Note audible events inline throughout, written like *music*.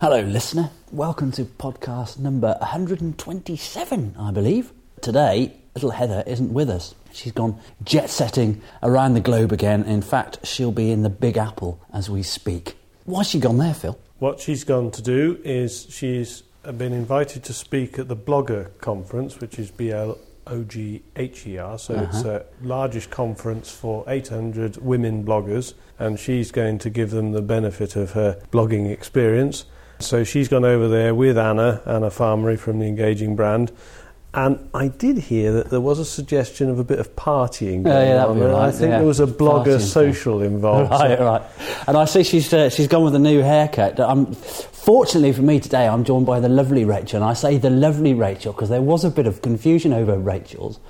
Hello, listener. Welcome to podcast number 127, I believe. Today, little Heather isn't with us. She's gone jet setting around the globe again. In fact, she'll be in the Big Apple as we speak. Why's she gone there, Phil? What she's gone to do is she's been invited to speak at the Blogger Conference, which is B L O G H E R. So it's Uh-huh. the largest conference for 800 women bloggers, and she's going to give them the benefit of her blogging experience. So she's gone over there with Anna, Anna Farmery from the Engaging brand. And I did hear that there was a suggestion of a bit of partying Oh, going yeah, on. and I think yeah. there was a blogger Partying, social involved. *laughs* So- Right, right. And I see she's uh, she's gone with a new haircut. Um, fortunately for me today, I'm joined by the lovely Rachel, and I say the lovely Rachel because there was a bit of confusion over Rachel's.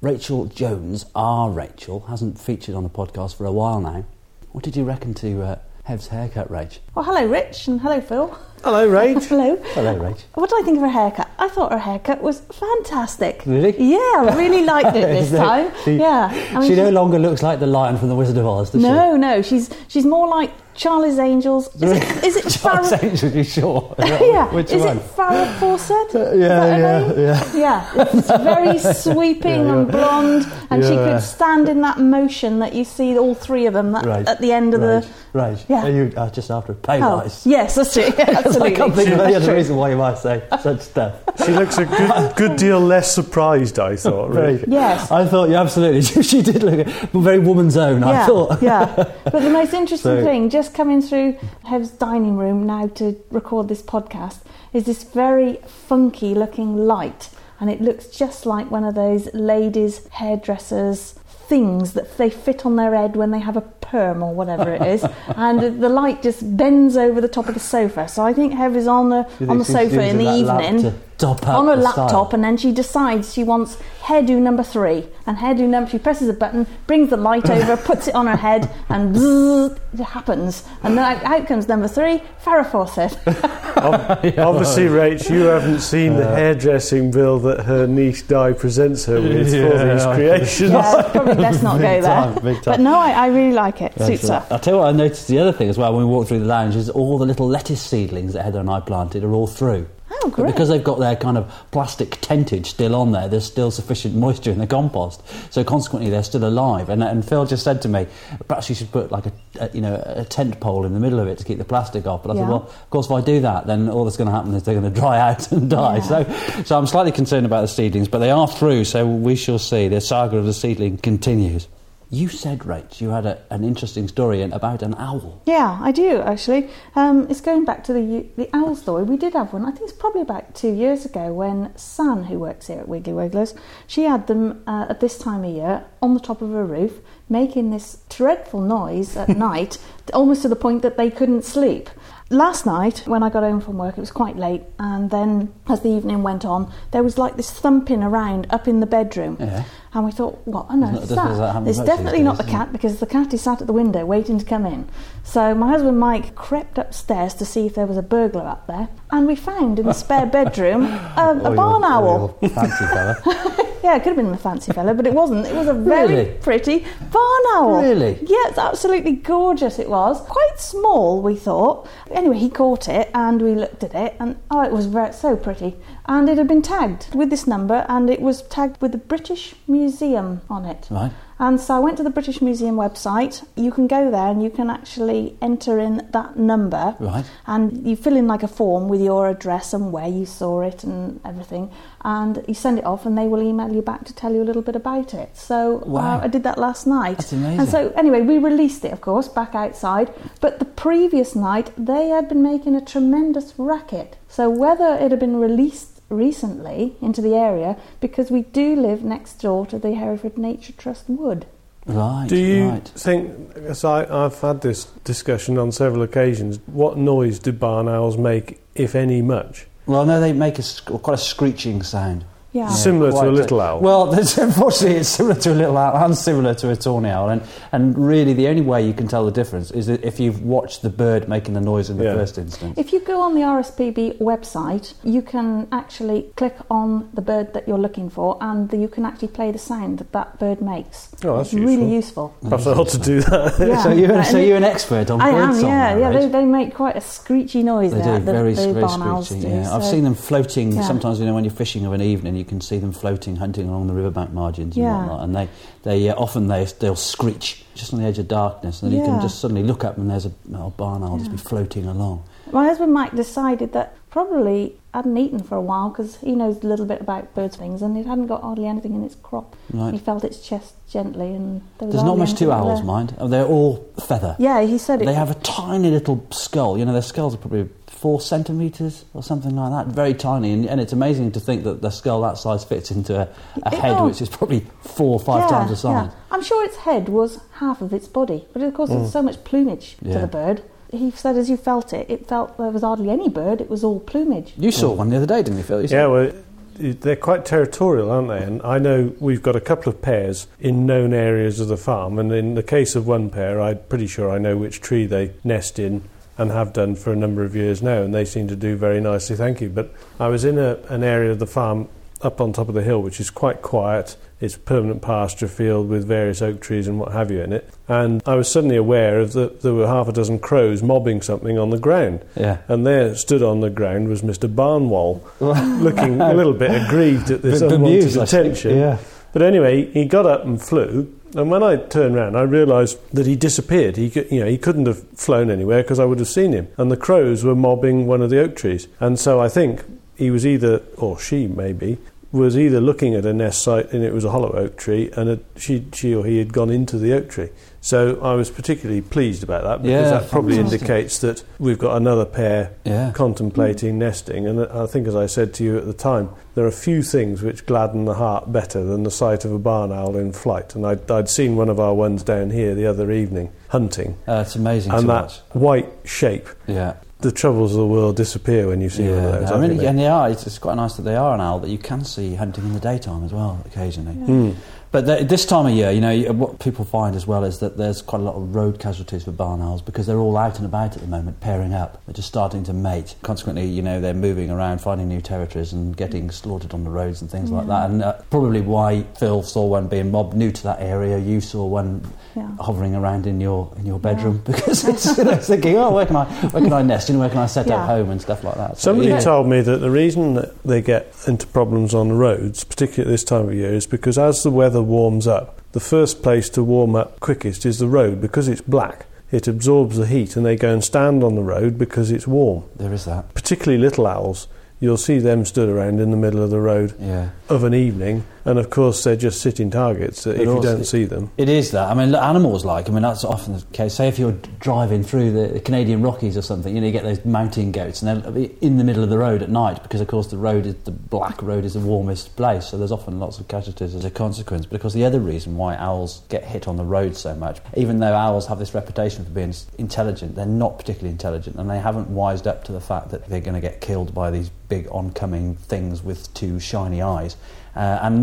Rachel Jones, our Rachel, hasn't featured on the podcast for a while now. What did you reckon to uh, Hev's haircut, Rach? Well, hello, Rich, and hello, Phil. Hello, Rach. *laughs* Hello. Hello, Rach. What do I think of her haircut? I thought her haircut was fantastic. Really? Yeah, I really liked it this *laughs* time. She- yeah. I mean, she no longer looks like the lion from the Wizard of Oz, does she? no, no, she's she's more like Charlie's Angels. Is it, *laughs* is it Charlie's Charles Farrah? Angel, you sure? *laughs* yeah. Which is one? it Farrah Fawcett? Uh, yeah, yeah, yeah. *laughs* Yeah, it's very sweeping Yeah, and blonde, and she could stand in that motion that you see all three of them that, Right. at the end of Rach, the. Right. Yeah. are you uh, just after a pay Oh, rise? yes, that's it. Yeah, I absolutely. can't think of any other reason why you might say such stuff. She looks a good, good deal less surprised, I thought. Really. Very- Yes. I thought, yeah, absolutely. She did look very woman's own, I thought. yeah. But the most interesting So- thing, just coming through Hev's dining room now to record this podcast, is this very funky looking light. And it looks just like one of those ladies' hairdressers things that they fit on their head when they have a perm or whatever it is. *laughs* and the light just bends over the top of the sofa. So I think Hev is on the, on the sofa in the evening to top on her laptop style? and then she decides she wants hairdo number three. And hairdo number she presses a button brings the light *laughs* over puts it on her head and bzzz, it happens. And then out, out comes number three Farrah Fawcett. *laughs* Ob- *laughs* Obviously, Rach, you haven't seen the hairdressing bill that her niece Di presents her with for Yeah, these creations. yeah probably best not go Big there. time, time. but no I, I really like it. Suits her. I'll tell you what, I noticed the other thing as well when we walked through the lounge is all the little lettuce seedlings that Heather and I planted are all through. Oh But great because they've got their kind of plastic tentage still on there, there's still sufficient moisture in the compost. So consequently, they're still alive. And, and Phil just said to me, perhaps you should put like a, a you know a tent pole in the middle of it to keep the plastic off. But I Yeah. said, well, of course, if I do that, then all that's going to happen is they're going *laughs* to dry out and die. Yeah. So, so I'm slightly concerned about the seedlings, but they are through. So we shall see. The saga of the seedling continues. You said, Rach, you had a, an interesting story about an owl. Yeah, I do actually. Um, it's going back to the the owl story. We did have one. I think it's probably about two years ago when San, who works here at Wiggly Wigglers, she had them uh, at this time of year on the top of her roof, making this dreadful noise at *laughs* night, almost to the point that they couldn't sleep. Last night, when I got home from work, it was quite late, and then as the evening went on, there was like this thumping around up in the bedroom. Yeah. And we thought, what on earth is that? It's definitely not the cat because the cat is sat at the window waiting to come in. So my husband Mike crept upstairs to see if there was a burglar up there, and we found in the spare *laughs* bedroom a, a barn owl. fancy fella. *laughs* Yeah, it could have been a fancy fella, but it wasn't. It was a very Really? pretty barn owl. Really? Yeah, it's absolutely gorgeous. It was quite small, we thought. Anyway, he caught it, and we looked at it, and oh, it was very, so pretty. And it had been tagged with this number, and it was tagged with the British Museum on it. Right. And so I went to the British Museum website. You can go there and you can actually enter in that number. Right. And you fill in like a form with your address and where you saw it and everything. And you send it off and they will email you back to tell you a little bit about it. So Wow. uh, I did that last night. That's amazing. And so anyway, we released it, of course, back outside. But the previous night, they had been making a tremendous racket. So whether it had been released recently into the area, because we do live next door to the Hereford Nature Trust Wood. Right. Do you Right. think, as I, I've had this discussion on several occasions, what noise do barn owls make, if any much? Well, no, they make a quite a screeching sound. Yeah. Similar to a little owl. Well, *laughs* unfortunately, it's similar to a little owl and similar to a tawny owl. And, and really, the only way you can tell the difference is if you've watched the bird making the noise in the Yeah. first instance. If you go on the RSPB website, you can actually click on the bird that you're looking for, and you can actually play the sound that that bird makes. Oh, that's it's really useful. useful. Perhaps I ought to do that. *laughs* Yeah. So you're, so you're an expert on I bird am, song, yeah, now, yeah. They, they make quite a screechy noise. They there, do the, very, the very screechy. do, Yeah. I've seen them floating. Yeah. Sometimes, you know, when you're fishing of an evening, you can see them floating, hunting along the riverbank margins and Yeah. whatnot. And they, they uh, often they they'll screech just on the edge of darkness, and then you can just suddenly look up and there's a, a barn owl just be floating along. My husband Mike decided that probably hadn't eaten for a while because he knows a little bit about birds things, and it hadn't got hardly anything in its crop. Right. He felt its chest gently, and there was There's not much to owls, there. mind. Oh, They're all feather. Yeah, he said it. They have a tiny little skull. You know, their skulls are probably four centimetres or something like that. Very tiny. And, and it's amazing to think that the skull that size fits into a, a head which is probably four or five yeah, times the size. yeah. I'm sure its head was half of its body, but of course there's mm. so much plumage Yeah. to the bird. He said as you felt it, it felt there was hardly any bird, it was all plumage. You saw one the other day, didn't you, Phil? You Yeah, well, they're quite territorial, aren't they? And I know we've got a couple of pairs in known areas of the farm, and in the case of one pair, I'm pretty sure I know which tree they nest in and have done for a number of years now, and they seem to do very nicely, thank you. But I was in a, an area of the farm up on top of the hill, which is quite quiet. It's a permanent pasture field with various oak trees and what have you in it. And I was suddenly aware of that there were half a dozen crows mobbing something on the ground. Yeah. And there, stood on the ground, was Mr. Barn Owl, *laughs* looking a little bit aggrieved at this Bit unwanted attention. Yeah. But anyway, he got up and flew. And when I turned round, I realised that he disappeared. He, you know, he couldn't have flown anywhere because I would have seen him. And the crows were mobbing one of the oak trees. And so I think he was either, or she maybe, was either looking at a nest site and it was a hollow oak tree, and it, she, she or he had gone into the oak tree. So I was particularly pleased about that because Yeah, that probably fantastic. indicates that we've got another pair Yeah. contemplating nesting. And I think, as I said to you at the time, there are few things which gladden the heart better than the sight of a barn owl in flight. And I'd, I'd seen one of our ones down here the other evening hunting, Uh, it's amazing and that watch. white shape. Yeah. The troubles of the world disappear when you see one of Yeah, those. I I mean, and they are. It's, it's quite nice that they are an owl that you can see hunting in the daytime as well, occasionally. Mm. But th this time of year, you know, what people find as well is that there's quite a lot of road casualties for barn owls because they're all out and about at the moment, pairing up. They're just starting to mate. Consequently, you know, they're moving around, finding new territories and getting slaughtered on the roads and things like that. And uh, probably why Phil saw one being mobbed new to that area, you saw one Yeah. hovering around in your in your bedroom *laughs* because it's, you know, thinking, oh, where can I where can I nest? You know, where can I set Yeah. up home and stuff like that. So, Somebody yeah. told me that the reason that they get into problems on the roads, particularly at this time of year, is because as the weather warms up, the first place to warm up quickest is the road because it's black. It absorbs the heat and they go and stand on the road because it's warm. there is that. Particularly little owls, you'll see them stood around in the middle of the road Yeah. of an evening, and of course they're just sitting targets if you don't see them. It is that. I mean, animals like. I mean, that's often the case. Say if you're driving through the Canadian Rockies or something, you know, you get those mountain goats, and they'll be in the middle of the road at night because, of course, the road is the black road is the warmest place. So there's often lots of casualties as a consequence. Course, the other reason why owls get hit on the road so much, even though owls have this reputation for being intelligent, they're not particularly intelligent, and they haven't wised up to the fact that they're going to get killed by these big oncoming things with two shiny eyes. Uh, and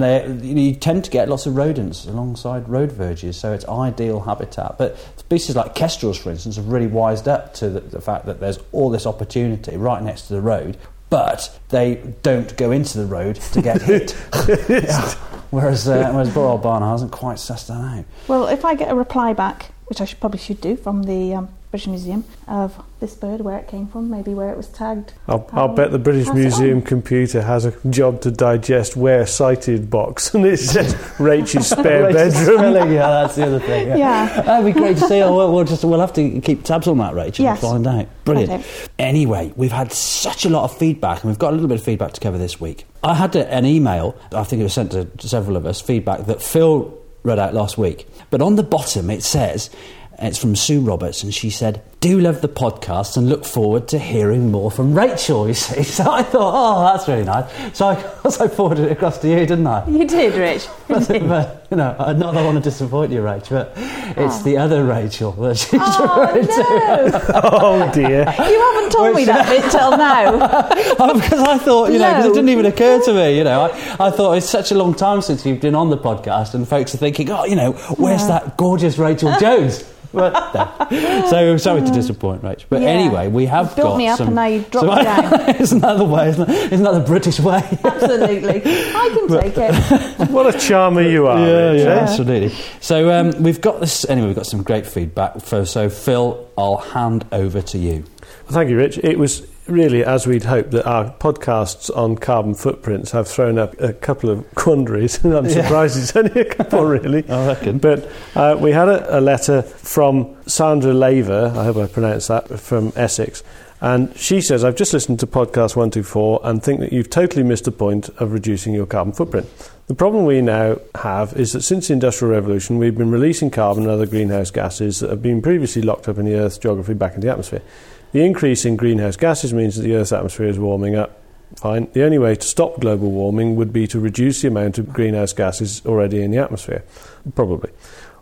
you, know, you tend to get lots of rodents alongside road verges, so it's ideal habitat. But species like kestrels, for instance, have really wised up to the, the fact that there's all this opportunity right next to the road, but they don't go into the road to get *laughs* hit. Yeah. Whereas, uh, whereas poor old Barnard hasn't quite sussed that out. Well, if I get a reply back, which I should probably should do from the um, British Museum of this bird, where it came from, maybe where it was tagged. I'll, I'll Um, bet the British Museum computer has a job to digest where cited box, *laughs* and it says Rachel's *laughs* spare bedroom. yeah, that's the other thing. Yeah. That'd be great to see. Oh, we'll, we'll just we'll have to keep tabs on that, Rachel, Yes. and find out. Brilliant. Anyway, we've had such a lot of feedback, and we've got a little bit of feedback to cover this week. I had a, an email, I think it was sent to several of us, feedback that Phil read out last week. But on the bottom it says, It's from Sue Roberts, and she said, Do love the podcast and look forward to hearing more from Rachel, you see. *laughs* So I thought, Oh, that's really nice. So I, *laughs* so I forwarded it across to you, didn't I? You did, Rich. *laughs* You did. Uh, but, you know, not that I want to disappoint you, Rach, but it's Oh. the other Rachel that she's Oh, referring to. no. Oh dear. You haven't told me that bit till now. Oh, because I thought, you know, 'cause No. it didn't even occur to me, you know. I, I thought it's such a long time since you've been on the podcast, and folks are thinking, oh, you know, where's that gorgeous Rachel Jones? But, no. So sorry to disappoint, Rach. But Yeah. anyway, we have Built got me up some. and now you drop me down. isn't that the way? Isn't that, isn't that the British way? *laughs* Absolutely. I can take it. *laughs* What a charmer you are. Rich, eh? absolutely. So um, we've got this. Anyway, we've got some great feedback. For, so Phil, I'll hand over to you. Thank you, Rich. It was really as we'd hoped that our podcasts on carbon footprints have thrown up a couple of quandaries, and I'm Yeah. surprised it's only a couple, *laughs* really. I reckon. But uh, we had a, a letter from Sandra Laver, I hope I pronounced that, from Essex. And she says, I've just listened to podcast 124 and think that you've totally missed the point of reducing your carbon footprint. The problem we now have is that since the Industrial Revolution, we've been releasing carbon and other greenhouse gases that have been previously locked up in the Earth's geography back into the atmosphere. The increase in greenhouse gases means that the Earth's atmosphere is warming up. Fine. The only way to stop global warming would be to reduce the amount of greenhouse gases already in the atmosphere. Probably.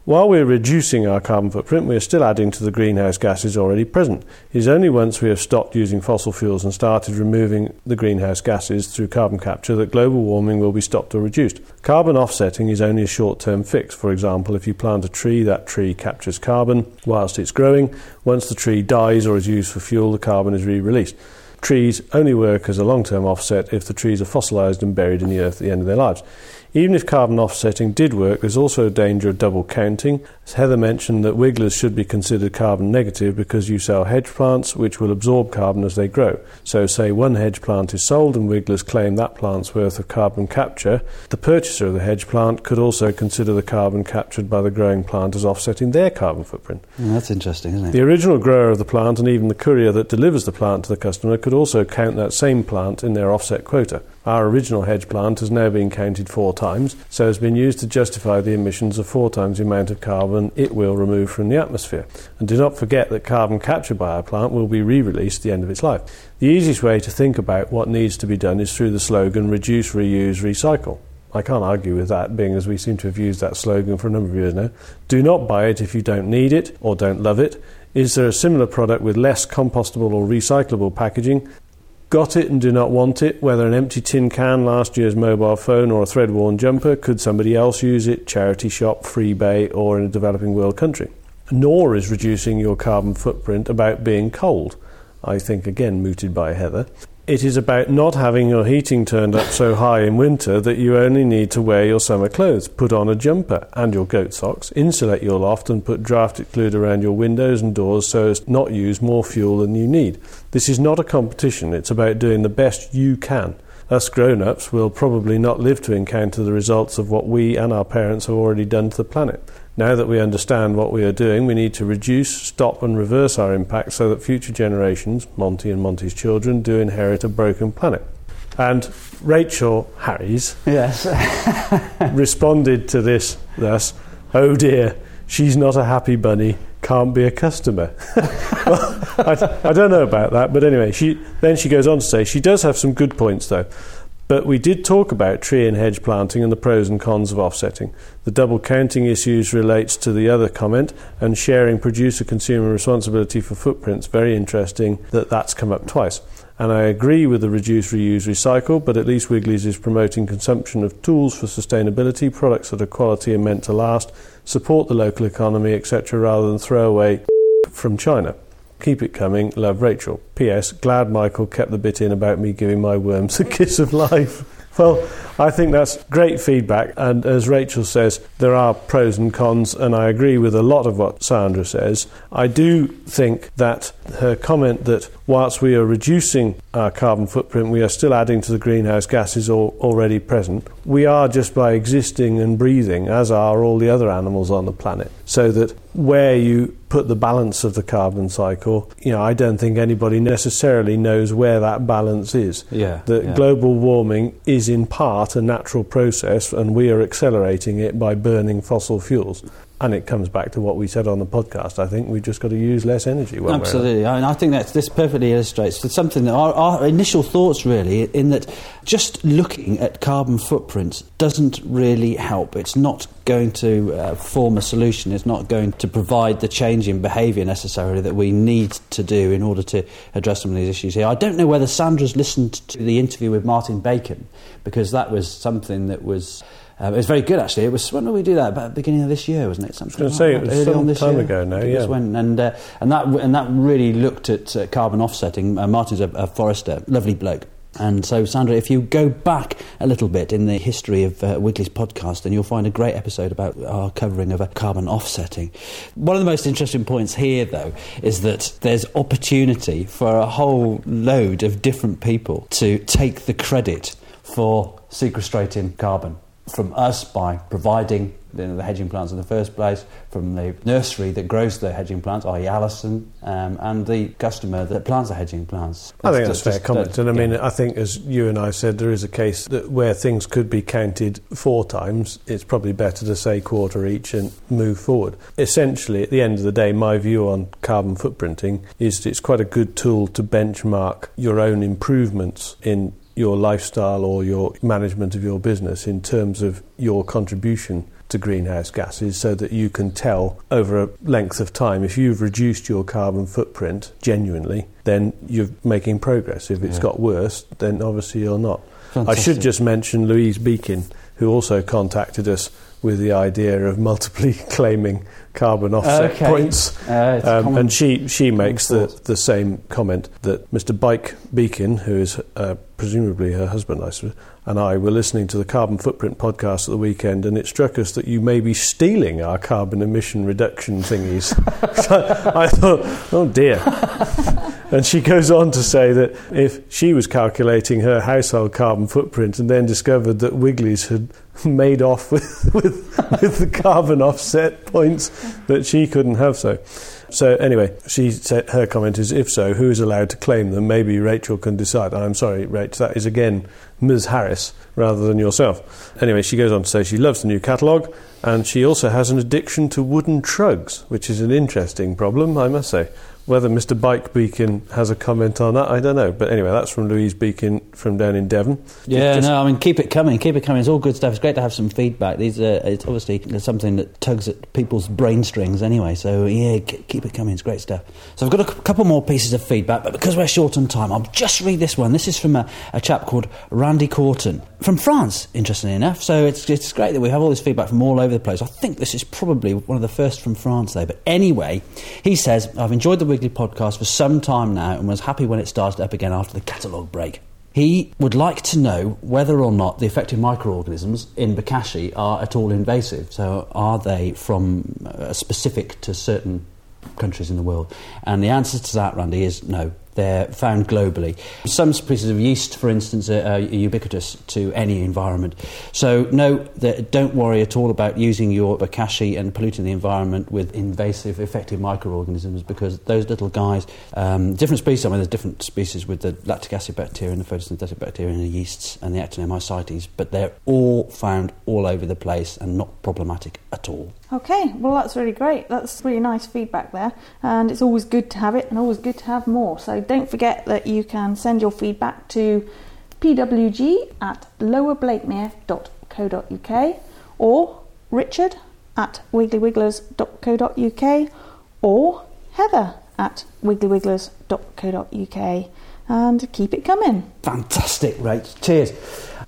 While we're reducing our carbon footprint, we are still adding to the greenhouse gases already present. It is only once we have stopped using fossil fuels and started removing the greenhouse gases through carbon capture that global warming will be stopped or reduced. Carbon offsetting is only a short term fix. For example, if you plant a tree, that tree captures carbon whilst it's growing. Once the tree dies or is used for fuel, the carbon is re released. Trees only work as a long term offset if the trees are fossilised and buried in the earth at the end of their lives. Even if carbon offsetting did work, there's also a danger of double counting. Heather mentioned that wigglers should be considered carbon negative because you sell hedge plants which will absorb carbon as they grow. So, say one hedge plant is sold and wigglers claim that plant's worth of carbon capture, the purchaser of the hedge plant could also consider the carbon captured by the growing plant as offsetting their carbon footprint. Mm, that's interesting, isn't it? The original grower of the plant and even the courier that delivers the plant to the customer could also count that same plant in their offset quota. Our original hedge plant has now been counted four times, so has been used to justify the emissions of four times the amount of carbon it will remove from the atmosphere. And do not forget that carbon captured by our plant will be re released at the end of its life. The easiest way to think about what needs to be done is through the slogan reduce, reuse, recycle. I can't argue with that, being as we seem to have used that slogan for a number of years now. Do not buy it if you don't need it or don't love it. Is there a similar product with less compostable or recyclable packaging? Got it and do not want it, whether an empty tin can, last year's mobile phone, or a thread worn jumper, could somebody else use it, charity shop, free bay, or in a developing world country? Nor is reducing your carbon footprint about being cold. I think again mooted by Heather. It is about not having your heating turned up so high in winter that you only need to wear your summer clothes, put on a jumper and your goat socks, insulate your loft and put draft it glued around your windows and doors so as not use more fuel than you need. This is not a competition, it's about doing the best you can. Us grown ups will probably not live to encounter the results of what we and our parents have already done to the planet. Now that we understand what we are doing, we need to reduce, stop, and reverse our impact so that future generations, Monty and Monty's children, do inherit a broken planet. And Rachel Harries Yes. *laughs* responded to this thus Oh dear, she's not a happy bunny, can't be a customer. *laughs* well, I, I don't know about that, but anyway, she, then she goes on to say she does have some good points though. But we did talk about tree and hedge planting and the pros and cons of offsetting. The double counting issues relates to the other comment and sharing producer consumer responsibility for footprints. Very interesting that that's come up twice. And I agree with the reduce, reuse, recycle, but at least Wiggly's is promoting consumption of tools for sustainability, products that are quality and meant to last, support the local economy, etc., rather than throw away from China. Keep it coming. Love Rachel. P.S. Glad Michael kept the bit in about me giving my worms a *laughs* kiss of life. Well, I think that's great feedback. And as Rachel says, there are pros and cons, and I agree with a lot of what Sandra says. I do think that her comment that whilst we are reducing our carbon footprint, we are still adding to the greenhouse gases al- already present. We are just by existing and breathing, as are all the other animals on the planet. So that where you put the balance of the carbon cycle, you know, I don't think anybody necessarily knows where that balance is. Yeah. That yeah. global warming is in part a natural process, and we are accelerating it by burning fossil fuels. And it comes back to what we said on the podcast. I think we've just got to use less energy. one way or another. Absolutely, I think that this perfectly illustrates something that our, our initial thoughts really, in that just looking at carbon footprints doesn't really help. It's not going to uh, form a solution. It's not going to provide the change in behaviour necessarily that we need to do in order to address some of these issues here. I don't know whether Sandra's listened to the interview with Martin Bacon because that was something that was. Um, it was very good, actually. It was when did we do that? About the beginning of this year, wasn't it? Something I was gonna say, that, it was early some on this time year. ago now, I think it was yeah. when- and uh, and that and that really looked at uh, carbon offsetting. Uh, Martin's a, a forester, lovely bloke. And so, Sandra, if you go back a little bit in the history of uh, Wiggly's podcast, then you'll find a great episode about our covering of uh, carbon offsetting. One of the most interesting points here, though, is that there's opportunity for a whole load of different people to take the credit for sequestrating carbon from us by providing the, the hedging plants in the first place, from the nursery that grows the hedging plants, i.e. Allison, um, and the customer that plants the hedging plants. I think that's just- fair comment. that- And I mean, yeah. I think as you and I said, there is a case that where things could be counted four times, it's probably better to say quarter each and move forward. Essentially, at the end of the day, my view on carbon footprinting is that it's quite a good tool to benchmark your own improvements in your lifestyle or your management of your business in terms of your contribution to greenhouse gases so that you can tell over a length of time if you've reduced your carbon footprint genuinely then you're making progress if it's Yeah. got worse then obviously you're not I should just mention Louise Beacon who also contacted us with the idea of multiply *laughs* claiming carbon offset Okay. points Uh, um, and she, she makes the, the same comment that Mr. Bike Beacon, who is uh, presumably her husband, I suppose, and I were listening to the Carbon Footprint podcast at the weekend, and it struck us that you may be stealing our carbon emission reduction thingies. *laughs* So I thought, oh dear. *laughs* And she goes on to say that if she was calculating her household carbon footprint and then discovered that Wiggly's had *laughs* made off with, with, with the carbon offset points, that she couldn't have so. So anyway, she said her comment is if so, who is allowed to claim them? Maybe Rachel can decide. I'm sorry, Rach, that is again Ms. Harris rather than yourself. Anyway, she goes on to say she loves the new catalogue and she also has an addiction to wooden trugs, which is an interesting problem, I must say. Whether Mr. Bike Beacon has a comment on that, I don't know. But anyway, that's from Louise Beacon from down in Devon. Yeah, Just- no, I mean, keep it coming, keep it coming. It's all good stuff. It's great to have some feedback. These are, it's obviously something that tugs at people's brain strings anyway. So, yeah, keep it coming. It's great stuff. So, I've got a c- couple more pieces of feedback, but because we're short on time, I'll just read this one. This is from a, a chap called Randy Corton from France, interestingly enough. So, it's, it's great that we have all this feedback from all over the place. I think this is probably one of the first from France, though. But anyway, he says, I've enjoyed the weekly podcast for some time now and was happy when it started up again after the catalogue break. He would like to know whether or not the effective microorganisms in Bokashi are at all invasive. So, are they from uh, specific to certain countries in the world? And the answer to that, Randy, is no. They're found globally. Some species of yeast, for instance, are, are ubiquitous to any environment. So, no, don't worry at all about using your bokashi and polluting the environment with invasive, effective microorganisms because those little guys, um, different species, I mean, there's different species with the lactic acid bacteria and the photosynthetic bacteria and the yeasts and the actinomycetes, but they're all found all over the place and not problematic at all. Okay, well, that's really great. That's really nice feedback there, and it's always good to have it and always good to have more. So don't forget that you can send your feedback to pwg at lowerblakemere.co.uk or richard at wigglywigglers.co.uk or heather at wigglywigglers.co.uk and keep it coming. Fantastic, Rach. Cheers.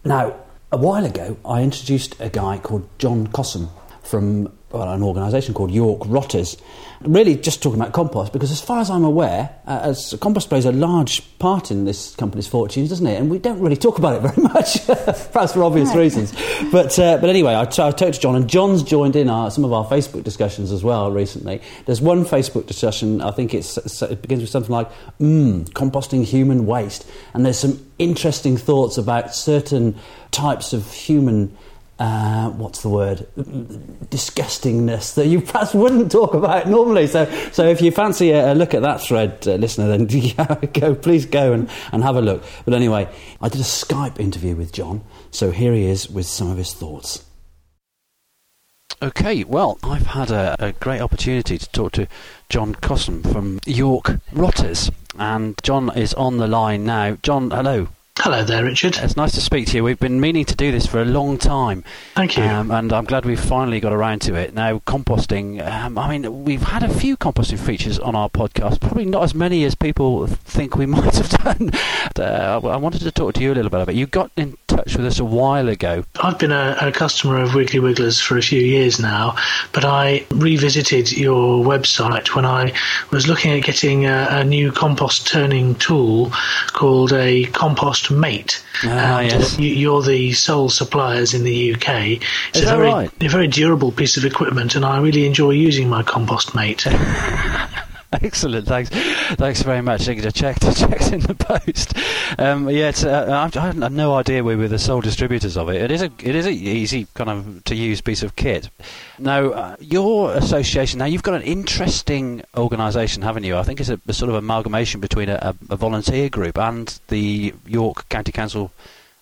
Now, a while ago, I introduced a guy called John Cossum from well, an organisation called York Rotters. Really, just talking about compost because, as far as I'm aware, uh, as compost plays a large part in this company's fortunes, doesn't it? And we don't really talk about it *laughs* very much, *laughs* perhaps for obvious Right. reasons. But uh, but anyway, I, t- I talked to John, and John's joined in our, some of our Facebook discussions as well recently. There's one Facebook discussion, I think it's, it begins with something like, mmm, composting human waste. And there's some interesting thoughts about certain types of human. Uh, what's the word? Disgustingness that you perhaps wouldn't talk about normally. So, so if you fancy a, a look at that thread, uh, listener, then *laughs* go, please go and, and have a look. But anyway, I did a Skype interview with John, so here he is with some of his thoughts. Okay, well, I've had a, a, great opportunity to talk to John Cossum from York Rotters, and John is on the line now. John, hello. Hello there, Richard. It's nice to speak to you. We've been meaning to do this for a long time. Thank you. Um, and I'm glad we've finally got around to it. Now, composting, um, I mean, we've had a few composting features on our podcast, probably not as many as people think we *laughs* might have done. uh, I wanted to talk to you a little bit about it. You got in touch with us a while ago. I've been a, a customer of Wiggly Wigglers for a few years now, but I revisited your website when I was looking at getting a, a new compost turning tool called a compost Mate. Ah, yes. you, are the sole suppliers in the UK. It's Is a very, right? a very durable piece of equipment, and I really enjoy using my compost mate. *laughs* *laughs* Excellent, thanks, thanks very much. I checked, checked in the post. Um, yeah, uh, I have no idea we were the sole distributors of it. It is a, it is a easy kind of to use piece of kit. Now, uh, your association, now you've got an interesting organisation, haven't you? I think it's a, a sort of amalgamation between a, a volunteer group and the York County Council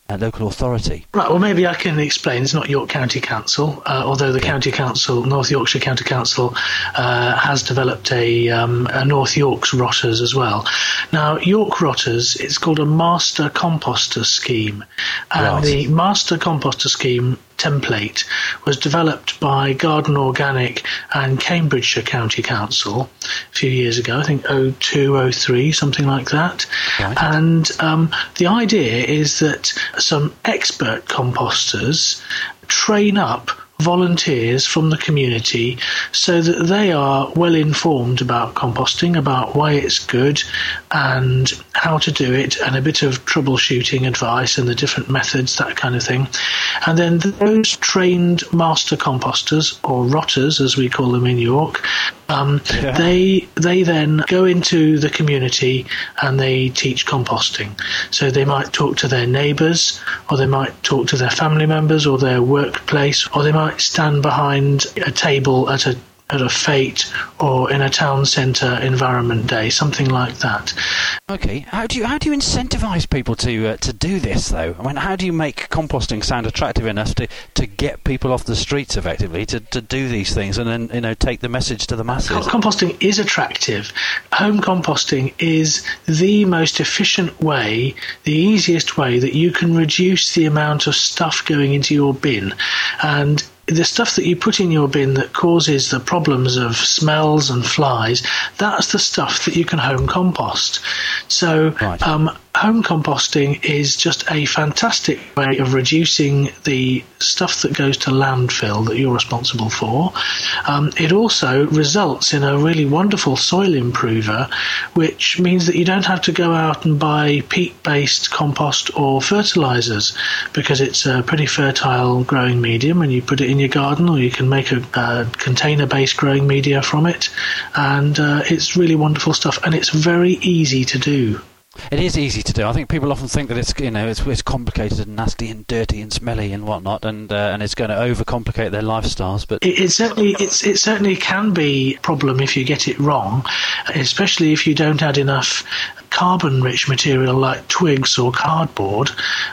a local authority. Right, well, maybe I can explain. It's not York County Council, uh, although the County Council, North Yorkshire County Council, uh, has developed a, um, a, North Yorks Rotters as well. Now, York Rotters, it's called a Master Composter Scheme. And right. the Master Composter Scheme template was developed by Garden Organic and Cambridgeshire County Council a few years ago, I think 02, 03, something like that. Right. And um, the idea is that some expert composters train up volunteers from the community so that they are well informed about composting, about why it's good and how to do it, and a bit of troubleshooting advice and the different methods, that kind of thing. And then those trained master composters, or rotters as we call them in York, um, yeah. they they then go into the community and they teach composting. So they might talk to their neighbours, or they might talk to their family members, or their workplace, or they might might stand behind a table at a at a fete or in a town centre environment day, something like that. Okay, how do you how do you incentivise people to uh, to do this though? I mean, how do you make composting sound attractive enough to, to get people off the streets effectively to, to do these things and then you know take the message to the masses? Composting is attractive. Home composting is the most efficient way, the easiest way that you can reduce the amount of stuff going into your bin, and the stuff that you put in your bin that causes the problems of smells and flies, that's the stuff that you can home compost. So, right. um, home composting is just a fantastic way of reducing the stuff that goes to landfill that you're responsible for. Um, it also results in a really wonderful soil improver, which means that you don't have to go out and buy peat based compost or fertilizers because it's a pretty fertile growing medium and you put it in your garden or you can make a, a container based growing media from it. And uh, it's really wonderful stuff and it's very easy to do. It is easy to do. I think people often think that it's you know it's, it's complicated and nasty and dirty and smelly and whatnot, and uh, and it's going to overcomplicate their lifestyles. But it, it certainly it's, it certainly can be a problem if you get it wrong, especially if you don't add enough carbon rich material like twigs or cardboard,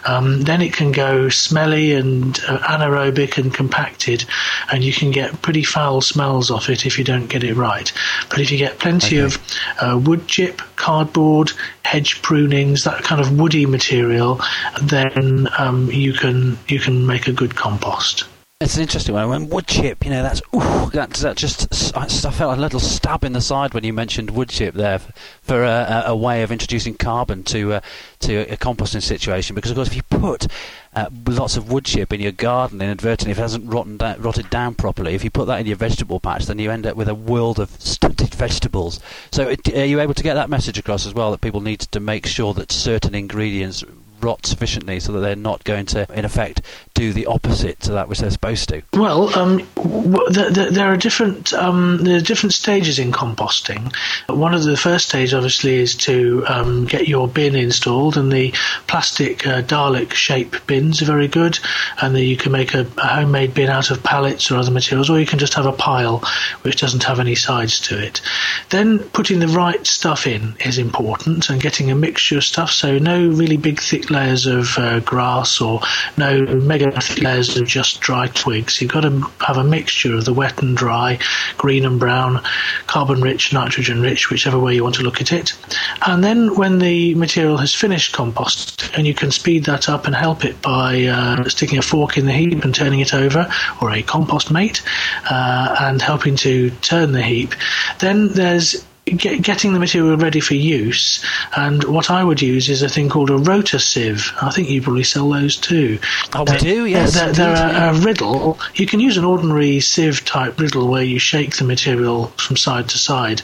um, then it can go smelly and uh, anaerobic and compacted, and you can get pretty foul smells off it if you don't get it right. But if you get plenty okay. of uh, wood chip, cardboard, hedge prunings, that kind of woody material, then um, you can you can make a good compost. It's an interesting one. When wood chip, you know, that's ooh, that, that just I, felt a little stab in the side when you mentioned wood chip there for a, a way of introducing carbon to uh, to a composting situation. Because of course, if you put uh, lots of wood chip in your garden inadvertently, if it hasn't rotten da- rotted down properly, if you put that in your vegetable patch, then you end up with a world of stunted vegetables. So, it, are you able to get that message across as well that people need to make sure that certain ingredients rot sufficiently so that they're not going to, in effect, do the opposite to that which they're supposed to? Well, um, the, the, there are different um, there are different stages in composting. One of the first stages, obviously, is to um, get your bin installed, and the plastic uh, Dalek shape bins are very good, and you can make a, a homemade bin out of pallets or other materials, or you can just have a pile which doesn't have any sides to it. Then putting the right stuff in is important, and getting a mixture of stuff, so no really big thick layers of uh, grass or no mega layer layers of just dry twigs. You've got to have a mixture of the wet and dry, green and brown, carbon rich, nitrogen rich, whichever way you want to look at it. And then when the material has finished compost, and you can speed that up and help it by uh, sticking a fork in the heap and turning it over, or a compost mate, uh, and helping to turn the heap, then there's get, getting the material ready for use. And what I would use is a thing called a rotor sieve. I think you probably sell those too. Oh, we do, yes. They're, they're, a, a, riddle. You can use an ordinary sieve type riddle where you shake the material from side to side.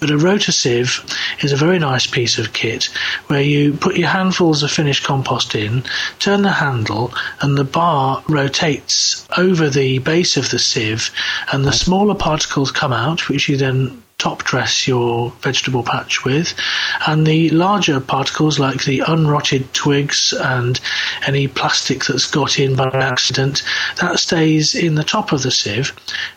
But a rotor sieve is a very nice piece of kit where you put your handfuls of finished compost in, turn the handle, and the bar rotates over the base of the sieve, and the smaller particles come out, which you then top dress your vegetable patch with, and the larger particles like the unrotted twigs and any plastic that's got in by accident, that stays in the top of the sieve,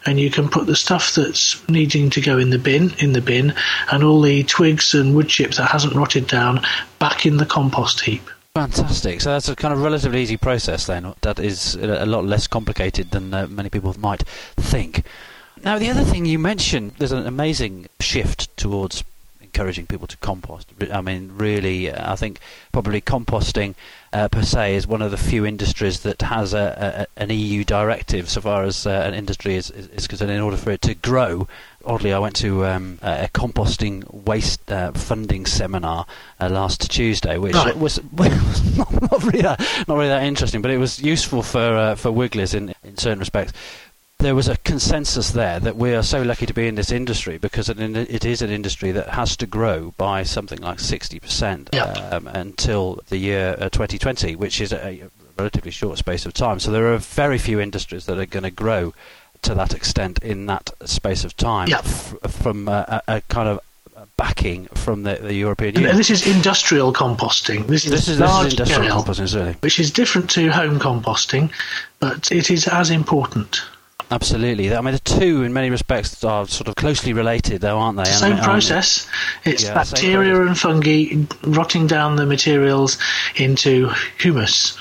and you can put the stuff that's needing to go in the bin in the bin, and all the twigs and wood chip that hasn't rotted down back in the compost heap. Fantastic. So that's a kind of relatively easy process then. That is a lot less complicated than uh, many people might think. Now, the other thing you mentioned, there's an amazing shift towards encouraging people to compost. I mean, really, uh, I think probably composting uh, per se is one of the few industries that has a, a, an EU directive so far as uh, an industry is, is, is, concerned. In order for it to grow, oddly, I went to um, a composting waste uh, funding seminar uh, last Tuesday, which right. was, *laughs* was not, not, really that, not really that interesting, but it was useful for uh, for Wiggly's in, in certain respects there was a consensus there that we are so lucky to be in this industry because it is an industry that has to grow by something like 60% yep. um, until the year uh, 2020, which is a, relatively short space of time. So there are very few industries that are going to grow to that extent in that space of time yep. f- from a, a, kind of backing from the, the European Union. And this is industrial composting. This is, this is, this is industrial scale, composting, certainly. Which is different to home composting, but it is as important. Absolutely. I mean, the two, in many respects, are sort of closely related, though, aren't they? Same process. It's yeah, bacteria and fungi rotting down the materials into humus.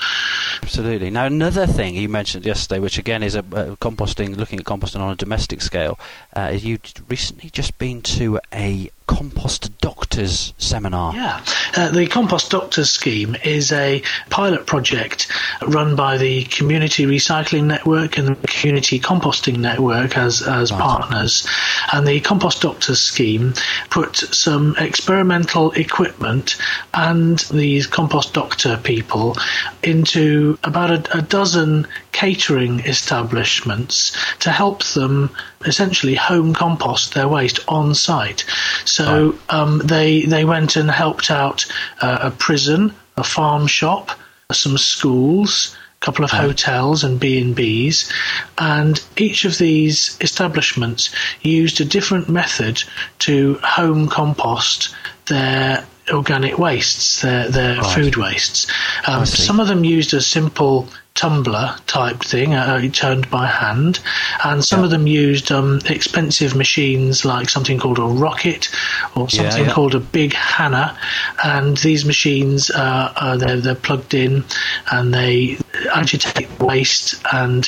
Absolutely. Now, another thing you mentioned yesterday, which again is a, a composting, looking at composting on a domestic scale, uh, is you recently just been to a Compost Doctors seminar. Yeah, uh, the Compost Doctors scheme is a pilot project run by the Community Recycling Network and the Community Composting Network as, as right. partners. And the Compost Doctors scheme put some experimental equipment and these compost doctor people into about a, a dozen catering establishments to help them essentially home compost their waste on site. So um, they they went and helped out uh, a prison, a farm shop, some schools, a couple of hotels and B&Bs and each of these establishments used a different method to home compost their organic wastes, their, their right. food wastes. Um, some of them used a simple tumbler type thing, uh, turned by hand, and some yeah. of them used um, expensive machines like something called a rocket or something yeah, yeah. called a big Hanna. And these machines uh, uh, they're, they're plugged in and they agitate waste and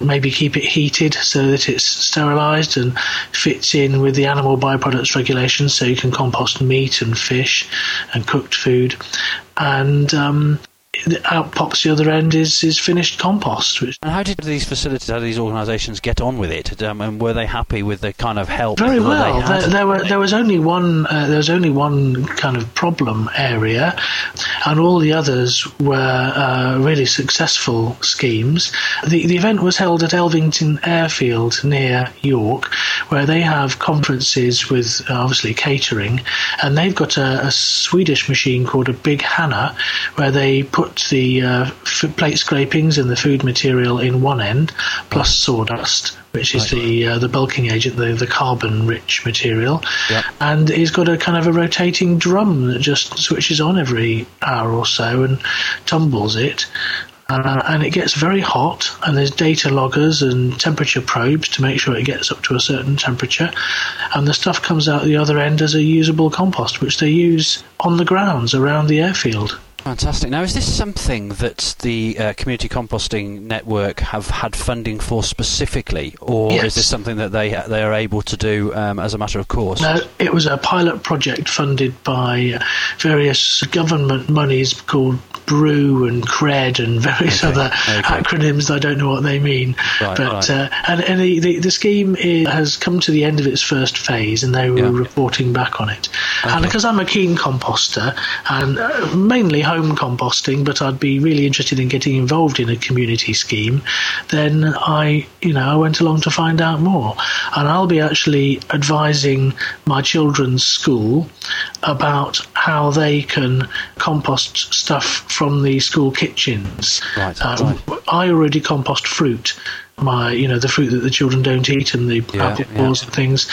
maybe keep it heated so that it's sterilised and fits in with the animal byproducts regulations, so you can compost meat and fish and cooked food. And um, out pops the other end is, is finished compost. And how did these facilities, how did these organisations get on with it? Um, and were they happy with the kind of help? Very well. There, there, were, there was only one. Uh, there was only one kind of problem area, and all the others were uh, really successful schemes. The the event was held at Elvington Airfield near York, where they have conferences with uh, obviously catering, and they've got a, a Swedish machine called a Big Hanna, where they put put the uh, f- plate scrapings and the food material in one end, plus sawdust, which is right. the uh, the bulking agent, the the carbon rich material, yep. and he's got a kind of a rotating drum that just switches on every hour or so and tumbles it. Uh, and it gets very hot, and there's data loggers and temperature probes to make sure it gets up to a certain temperature, and the stuff comes out the other end as a usable compost, which they use on the grounds around the airfield. Fantastic. Now, is this something that the uh, Community Composting Network have had funding for specifically, or Yes. is this something that they they are able to do um, as a matter of course? No, it was a pilot project funded by uh, various government monies called BREW and CRED and various Okay, other okay. acronyms. I don't know what they mean. Right, but right. Uh, and, and the, the, the scheme is, has come to the end of its first phase, and they were Yeah. reporting back on it. And because I'm a keen composter and uh, mainly home composting, but I'd be really interested in getting involved in a community scheme, then I, you know, I went along to find out more. And I'll be actually advising my children's school about how they can compost stuff from the school kitchens. Right, Uh, right. I already compost fruit. My, you know, the fruit that the children don't eat and the Yeah, apple yeah. and things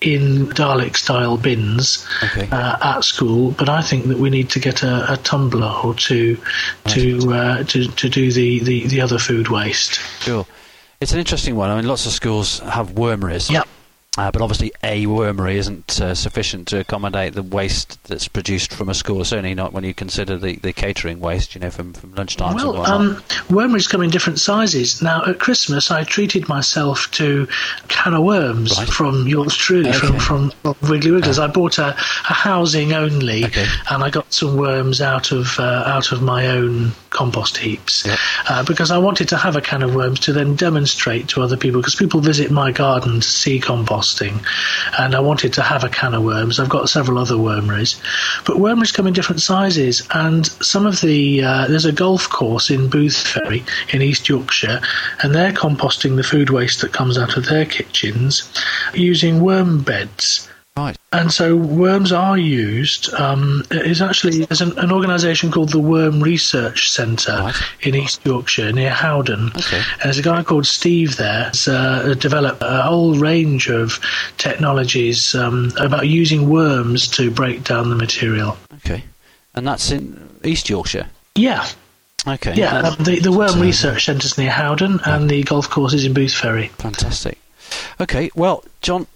in Dalek style bins Okay. uh, at school. But I think that we need to get a, a tumbler or two to, uh, to to do the, the, the other food waste. Sure. It's an interesting one. I mean, lots of schools have wormeries. Yep. Uh, but obviously, a wormery isn't uh, sufficient to accommodate the waste that's produced from a school. Certainly not when you consider the, the catering waste, you know, from, from lunchtimes and Well, um, wormeries come in different sizes. Now, at Christmas, I treated myself to a can of worms Right. from yours truly, Okay. from, from Wiggly Wigglers. I bought a, a housing only, Okay. and I got some worms out of uh, out of my own compost heaps Yep. uh, because I wanted to have a can of worms to then demonstrate to other people because people visit my garden to see composting, and I wanted to have a can of worms. I've got several other wormeries, but wormeries come in different sizes, and some of the uh, there's a golf course in Boothferry in East Yorkshire, and they're composting the food waste that comes out of their kitchens using worm beds. Right. And so worms are used. Um, is actually there's an, an organisation called the Worm Research Centre Right. in East Yorkshire near Howden. Okay. And there's a guy called Steve there who's uh, developed a whole range of technologies um, about using worms to break down the material. Okay. And that's in East Yorkshire. Yeah, Okay. yeah. Um, the the Worm so- Research Centre's near Howden, and the golf course is in Boothferry. fantastic. Okay. Well, John,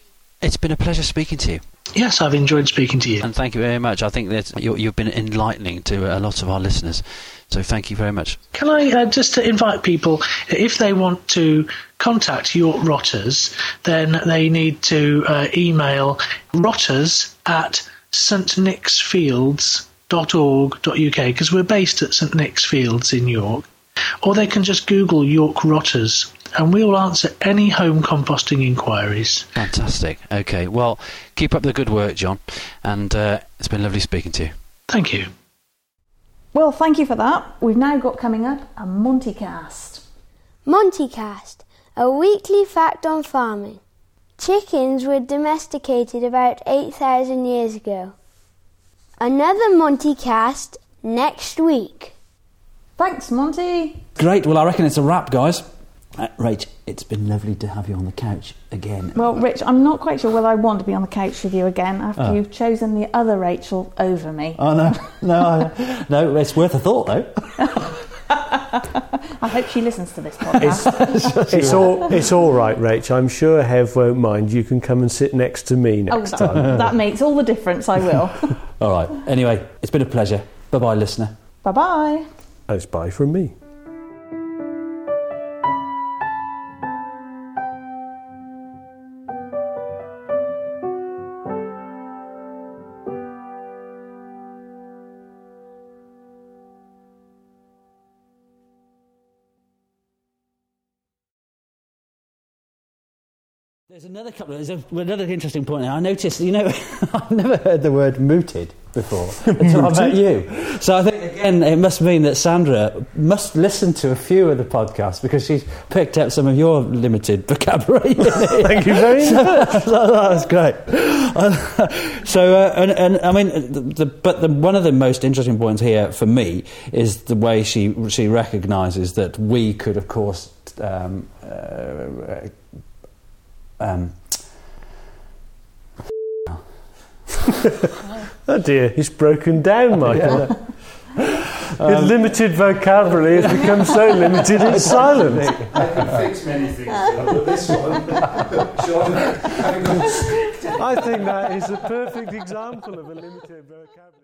it's been a pleasure speaking to you. Yes, I've enjoyed speaking to you. And thank you very much. I think that you, you've been enlightening to a lot of our listeners. So thank you very much. Can I uh, just to invite people, if they want to contact York Rotters, then they need to uh, email rotters at stnixfields.org.uk because we're based at St Nick's Fields in York. Or they can just Google York Rotters and we'll answer any home composting inquiries. Fantastic. Okay. Well, keep up the good work, John. And uh, it's been lovely speaking to you. Thank you. Well, thank you for that. We've now got coming up a Montycast. Montycast, a weekly fact on farming. Chickens were domesticated about 8,000 years ago. Another Montycast next week. Thanks, Monty. Great. Well, I reckon it's a wrap, guys. Uh, Rach, it's been lovely to have you on the couch again. Well, Rich, I'm not quite sure whether I want to be on the couch with you again after Oh. you've chosen the other Rachel over me. Oh no, no, I- no! It's worth a thought, though. *laughs* I hope she listens to this *laughs* podcast. It's all it's all right, Rach. I'm sure Hev won't mind. You can come and sit next to me oh, next that, time. *laughs* that makes all the difference. I will. All right. Anyway, it's been a pleasure. Bye, bye, listener. bye bye. That's bye from me. There's another couple. There's a, another interesting point. Now. I noticed. You know, *laughs* I've never heard the word mooted before until I met you. So I think again, it must mean that Sandra must listen to a few of the podcasts because she's picked up some of your limited *laughs* vocabulary. *laughs* Thank you very much. That's great. Uh, so, uh, and, and I mean, the, the, but the, one of the most interesting points here for me is the way she she recognises that we could, of course, um, uh, um, Oh dear, he's broken down, *laughs* Michael. *laughs* His limited vocabulary has become so limited it's *laughs* silent. I can fix many things, but this one, I think that is a perfect example of a limited vocabulary.